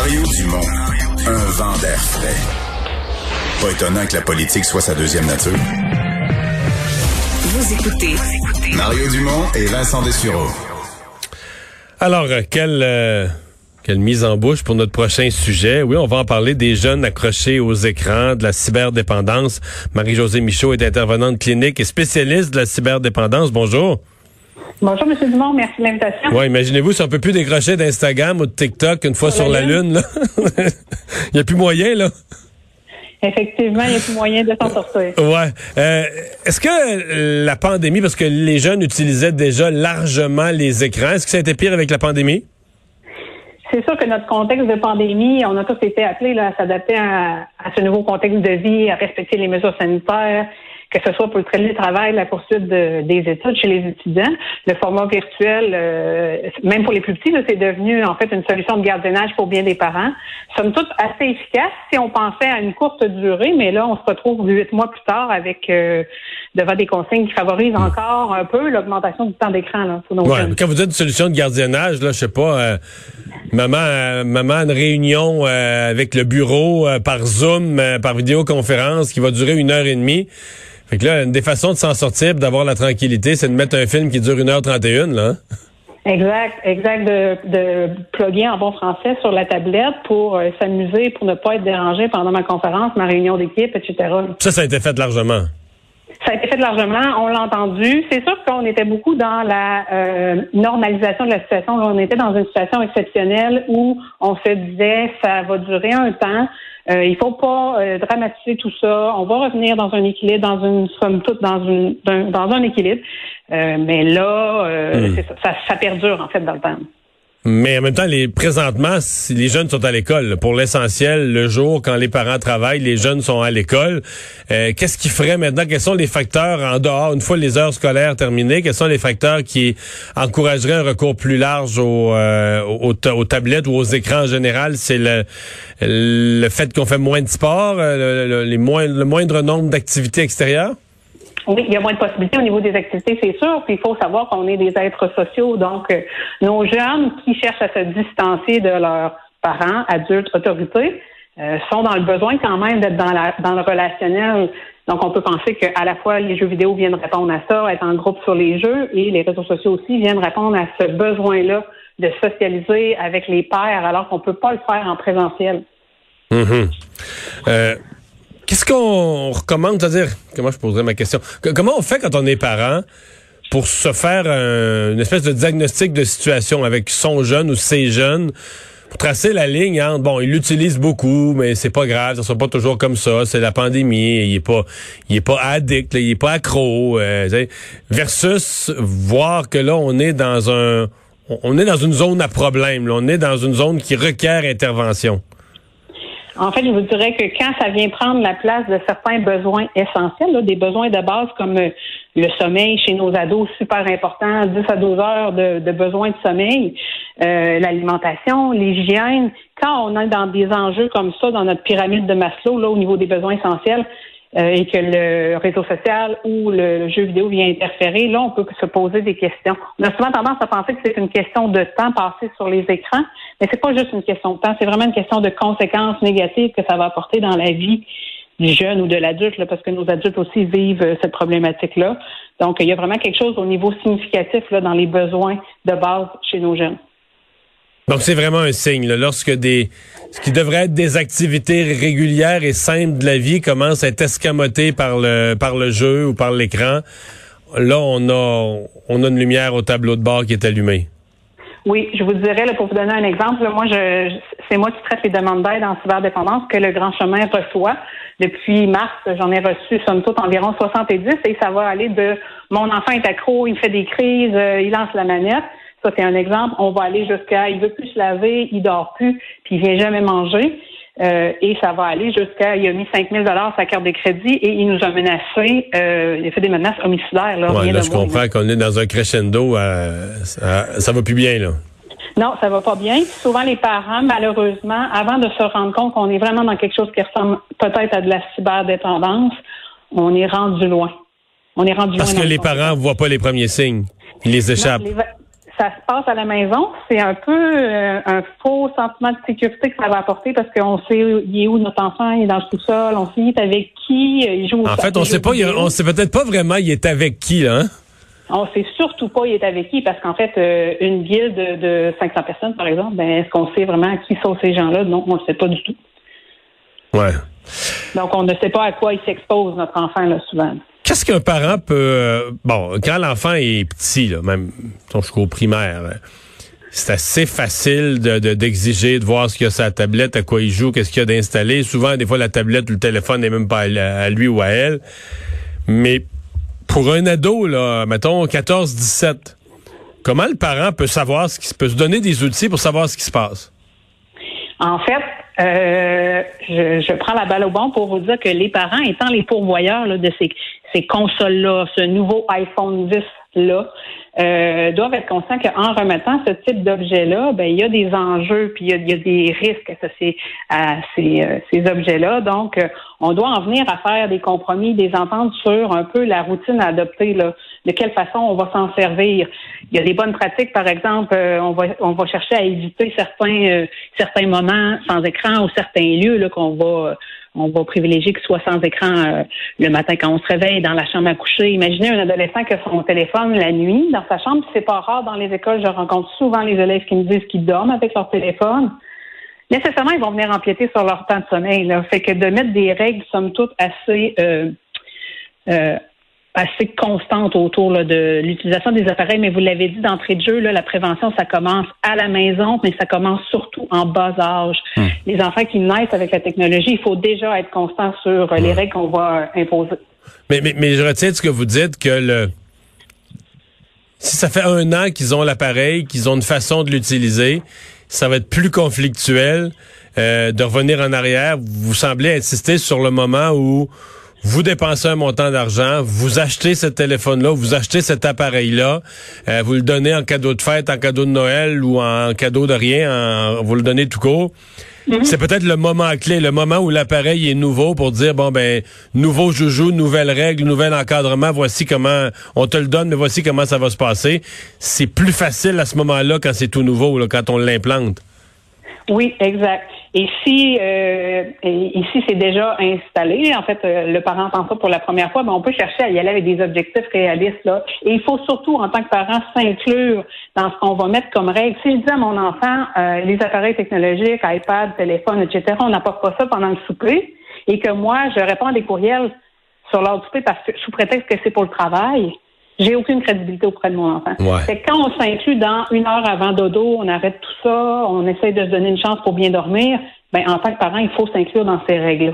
Mario Dumont, un vent d'air frais. Pas étonnant que la politique soit sa deuxième nature. Vous écoutez Mario Dumont et Vincent Dessureau. Alors, euh, quelle, euh, quelle mise en bouche pour notre prochain sujet. Oui, on va en parler des jeunes accrochés aux écrans, de la cyberdépendance. Marie-Josée Michaud est intervenante clinique et spécialiste de la cyberdépendance. Bonjour. Bonjour, M. Dumont. Merci de l'invitation. Oui, imaginez-vous si on peut plus décrocher d'Instagram ou de TikTok une fois sur, Sur la, Lune. là. Il n'y a plus moyen, là. Effectivement, il y a plus moyen de s'en sortir. Ouais. Euh, Est-ce que la pandémie, parce que les jeunes utilisaient déjà largement les écrans, est-ce que ça a été pire avec la pandémie? C'est sûr que notre contexte de pandémie, on a tous été appelés là, à s'adapter à, à ce nouveau contexte de vie, à respecter les mesures sanitaires, que ce soit pour le télétravail, la poursuite de- des études chez les étudiants. Le format virtuel, euh, même pour les plus petits, c'est devenu en fait une solution de gardiennage pour bien des parents. Somme toute assez efficace si on pensait à une courte durée, mais là, on se retrouve huit mois plus tard avec euh, devant des consignes qui favorisent encore un peu l'augmentation du temps d'écran Ouais, quand vous dites une solution de gardiennage, là, je sais pas, euh, maman, euh, maman, une réunion euh, avec le bureau euh, par Zoom, euh, par vidéoconférence, qui va durer une heure et demie. Fait que là, une des façons de s'en sortir, d'avoir la tranquillité, c'est de mettre un film qui dure une heure trente et une, là. hein? Exact, exact, de, de plugger en bon français sur la tablette pour euh, s'amuser, pour ne pas être dérangé pendant ma conférence, ma réunion d'équipe, etc. Ça, ça a été fait largement. Ça a été fait largement, on l'a entendu. C'est sûr qu'on était beaucoup dans la euh, normalisation de la situation. On était dans une situation exceptionnelle où on se disait ça va durer un temps. Euh, il faut pas euh, dramatiser tout ça. On va revenir dans un équilibre, dans une somme toute, dans une dans, dans un équilibre. Euh, mais là, c'est ça, ça, ça perdure en fait dans le temps. Mais en même temps, les, présentement, si les jeunes sont à l'école. Pour l'essentiel, le jour, quand les parents travaillent, les jeunes sont à l'école. Euh, Qu'est-ce qui ferait maintenant? Quels sont les facteurs en dehors, une fois les heures scolaires terminées, quels sont les facteurs qui encourageraient un recours plus large aux, euh, aux tablettes ou aux écrans en général? C'est le, le fait qu'on fait moins de sport, euh, le, le- les moins, le moindre nombre d'activités extérieures? Oui, il y a moins de possibilités au niveau des activités, c'est sûr. Puis il faut savoir qu'on est des êtres sociaux. Donc, euh, nos jeunes qui cherchent à se distancier de leurs parents, adultes, autorités, euh, sont dans le besoin quand même d'être dans, la, dans le relationnel. Donc, on peut penser qu'à la fois les jeux vidéo viennent répondre à ça, être en groupe sur les jeux, et les réseaux sociaux aussi viennent répondre à ce besoin-là de socialiser avec les pairs, alors qu'on peut pas le faire en présentiel. Mhm. Euh, Qu'est-ce qu'on recommande, c'est-à-dire, comment je poserais ma question? Que- comment on fait quand on est parent pour se faire un- une espèce de diagnostic de situation avec son jeune ou ses jeunes? Pour tracer la ligne entre, bon, il l'utilise beaucoup, mais c'est pas grave, ça sera pas toujours comme ça, c'est la pandémie, il est pas, il est pas addict, là, il est pas accro, euh, versus voir que là, on est dans un, on est dans une zone à problème, là, on est dans une zone qui requiert intervention. En fait, je vous dirais que quand ça vient prendre la place de certains besoins essentiels, là, des besoins de base comme euh, le sommeil chez nos ados, super important, 10 à 12 heures de, de besoins de sommeil, euh, l'alimentation, l'hygiène, quand on est dans des enjeux comme ça dans notre pyramide de Maslow, là, au niveau des besoins essentiels, et que le réseau social ou le jeu vidéo vient interférer, là, on peut se poser des questions. On a souvent tendance à penser que c'est une question de temps passé sur les écrans, mais c'est pas juste une question de temps, c'est vraiment une question de conséquences négatives que ça va apporter dans la vie du jeune ou de l'adulte, parce que nos adultes aussi vivent euh, cette problématique-là. Donc, il y a vraiment quelque chose au niveau significatif là, dans les besoins de base chez nos jeunes. Donc c'est vraiment un signe là, lorsque des ce qui devrait être des activités régulières et simples de la vie commencent à être escamotées par le par le jeu ou par l'écran. Là, on a on a une lumière au tableau de bord qui est allumée. Oui, je vous dirais, là, pour vous donner un exemple, moi, je, c'est moi qui traite les demandes d'aide en cyberdépendance que le Grand Chemin reçoit. Depuis mars, j'en ai reçu, somme toute, environ 70 et ça va aller de mon enfant est accro, il fait des crises, euh, il lance la manette. Ça, c'est un exemple. On va aller jusqu'à il veut plus se laver, il dort plus, puis il vient jamais manger. Euh, et ça va aller jusqu'à, il a mis 5 000 sa carte de crédit et il nous a menacé, euh, il a fait des menaces homicidaires. Là, Ouais, là, je comprends qu'on est dans un crescendo. euh, ça, ça va plus bien là. Non, ça va pas bien. Puis souvent, les parents, malheureusement, avant de se rendre compte qu'on est vraiment dans quelque chose qui ressemble peut-être à de la cyberdépendance, on est rendu loin. On est rendu Parce loin. que les le parents voient pas les premiers signes. Ils les Non, échappent. les ça se passe à la maison, c'est un peu euh, un faux sentiment de sécurité que ça va apporter parce qu'on sait il est où notre enfant, il est dans le sous-sol, on sait il est avec qui, il joue. En fait, on sait pas, on sait peut-être pas vraiment il est avec qui là. Hein? On sait surtout pas il est avec qui parce qu'en fait, euh, une guilde de, de 500 personnes, par exemple, ben, est-ce qu'on sait vraiment qui sont ces gens-là? Non, on ne sait pas du tout. Ouais. Donc, on ne sait pas à quoi il s'expose, notre enfant, là, souvent. Qu'est-ce qu'un parent peut... Euh, bon, quand l'enfant est petit, là, même jusqu'au primaire, euh, c'est assez facile de, d'exiger de, voir ce qu'il y a sur la tablette, à quoi il joue, qu'est-ce qu'il y a d'installé. Souvent, des fois, la tablette ou le téléphone n'est même pas à, à lui ou à elle. Mais pour un ado, là, mettons 14-17, comment le parent peut savoir ce qui peut se donner des outils pour savoir ce qui se passe? En fait, euh, je, prends la balle au bon pour vous dire que les parents, étant les pourvoyeurs de ces, ces consoles-là, ce nouveau iPhone 10 là, euh, doivent être conscients qu'en remettant ce type d'objet-là, ben, il y a des enjeux, puis il y a, des risques associés à ces, euh, ces objets-là. Donc, euh, on doit en venir à faire des compromis, des ententes sur un peu la routine à adopter, là, de quelle façon on va s'en servir. Il y a des bonnes pratiques, par exemple, on va on va chercher à éviter certains certains moments sans écran ou certains lieux là qu'on va on va privilégier qu'il soit sans écran euh, le matin quand on se réveille dans la chambre à coucher. Imaginez un adolescent qui a son téléphone la nuit dans sa chambre. C'est pas rare dans les écoles. Je rencontre souvent les élèves qui me disent qu'ils dorment avec leur téléphone. Nécessairement, ils vont venir empiéter sur leur temps de sommeil. Là. Fait que de mettre des règles, somme toute, assez euh, euh, assez constante autour de l'utilisation des appareils, mais vous l'avez dit d'entrée de jeu, là, la prévention, ça commence à la maison, mais ça commence surtout en bas âge. Hmm. Les enfants qui naissent avec la technologie, il faut déjà être constant sur les règles qu'on va imposer. Mais, mais, mais je retiens ce que vous dites que le si ça fait un an qu'ils ont l'appareil, qu'ils ont une façon de l'utiliser, ça va être plus conflictuel euh, de revenir en arrière. Vous semblez insister sur le moment où vous dépensez un montant d'argent, vous achetez ce téléphone-là, vous achetez cet appareil-là, euh, vous le donnez en cadeau de fête, en cadeau de Noël ou en cadeau de rien, vous le donnez tout court. Mhm. C'est peut-être le moment clé, le moment où l'appareil est nouveau pour dire bon ben nouveau joujou, nouvelles règles, nouvel encadrement, voici comment on te le donne, mais voici comment ça va se passer. C'est plus facile à ce moment-là quand c'est tout nouveau, là, quand on l'implante. Oui, exact. Si euh, ici c'est déjà installé, en fait, euh, le parent entend ça pour la première fois, ben on peut chercher à y aller avec des objectifs réalistes là. Et il faut surtout, en tant que parent, s'inclure dans ce qu'on va mettre comme règle. Si je dis à mon enfant euh, les appareils technologiques, iPad, téléphone, etc., on n'apporte pas ça pendant le souper, et que moi je réponds à des courriels sur l'heure souper parce que sous prétexte que c'est pour le travail, j'ai aucune crédibilité auprès de mon enfant. quand on s'inclut dans une heure avant dodo, on arrête tout ça, on essaye de se donner une chance pour bien dormir, ben, en tant que parent, il faut s'inclure dans ces règles-là.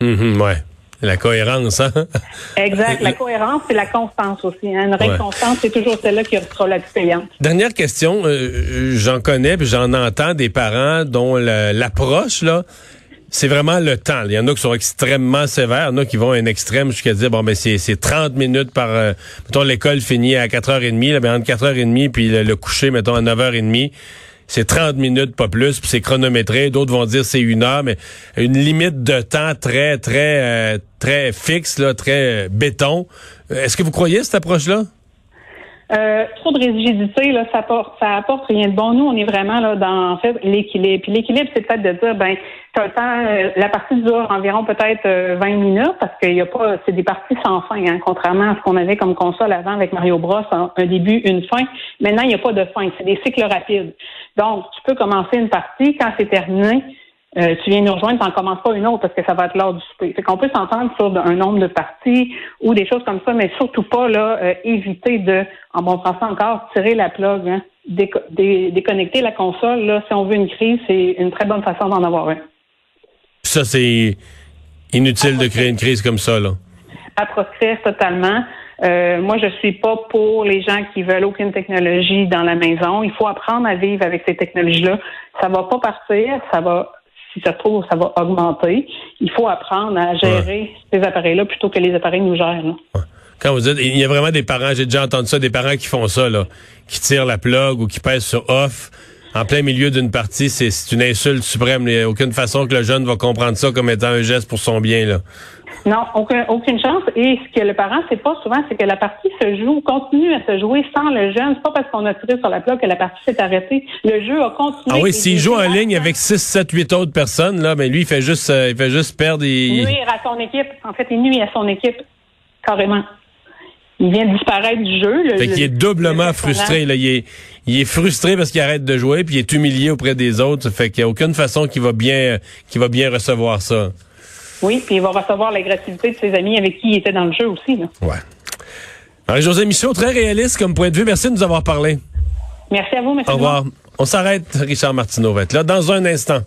Mm ouais. La cohérence, hein? Exact. La cohérence, c'est la constance aussi. Hein. Une règle constante, c'est toujours celle-là qui sera la plus payante. Dernière question. Euh, j'en connais, puis j'en entends des parents dont l'approche, là, c'est vraiment le temps. Il y en a qui sont extrêmement sévères, il y en a qui vont à un extrême jusqu'à dire bon ben c'est c'est 30 minutes par euh, mettons l'école finit à 4h30, là, ben entre 4h30 puis le, coucher mettons à 9h30, c'est 30 minutes pas plus, puis c'est chronométré, d'autres vont dire c'est une heure mais une limite de temps très très euh, très fixe là, très euh, béton. Est-ce que vous croyez cette approche là euh, trop de rigidité, là, ça apporte, ça apporte rien de bon. Nous, on est vraiment là dans en fait l'équilibre. Puis l'équilibre, c'est peut-être de dire, ben, as le temps, euh, la partie dure environ peut-être 20 euh, minutes parce qu'il y a pas, c'est des parties sans fin, hein, contrairement à ce qu'on avait comme console avant avec Mario Bros, un début, une fin. Maintenant, il n'y a pas de fin, c'est des cycles rapides. Donc, tu peux commencer une partie quand c'est terminé euh, tu viens nous rejoindre, tu n'en commences pas une autre parce que ça va être l'heure du souper. Fait qu'on peut s'entendre sur un nombre de parties ou des choses comme ça, mais surtout pas là euh, éviter de, en bon français encore, tirer la plug, hein, déconnecter la console. Là, si on veut une crise, c'est une très bonne façon d'en avoir un. Ça, c'est inutile de créer une crise comme ça, là. À proscrire totalement. Euh, moi, je suis pas pour les gens qui veulent aucune technologie dans la maison. Il faut apprendre à vivre avec ces technologies-là. Ça va pas partir, ça va si ça se trouve, ça va augmenter. Il faut apprendre à gérer ces appareils-là plutôt que les appareils nous gèrent. Quand vous dites, il y a vraiment des parents, j'ai déjà entendu ça, des parents qui font ça, là, qui tirent la plug ou qui pèsent sur off en plein milieu d'une partie, c'est une insulte suprême. Il n'y a aucune façon que le jeune va comprendre ça comme étant un geste pour son bien. Là. Non, aucun, aucune chance. Et ce que le parent sait pas souvent, c'est que la partie se joue, continue à se jouer sans le jeune. C'est pas parce qu'on a tiré sur la plaque que la partie s'est arrêtée. Le jeu a continué. Ah oui, s'il joue en ligne avec 6, 7, 8 autres personnes, là, mais ben lui, il fait juste, euh, il fait juste perdre. Il... Nuire à son équipe. En fait, il nuit à son équipe. Carrément. Il vient de disparaître du jeu. Le, fait qu'il est doublement frustré. Là. Il, est, il est frustré parce qu'il arrête de jouer, puis il est humilié auprès des autres. Fait qu'il n'y a aucune façon qu'il va bien, qu'il va bien recevoir ça. Oui, puis il va recevoir l'agressivité de ses amis avec qui il était dans le jeu aussi. Là. Ouais. Marie-Josée Michaud, très réaliste comme point de vue. Merci de nous avoir parlé. Merci à vous, M. Au revoir. On s'arrête. Richard Martineau va être là dans un instant.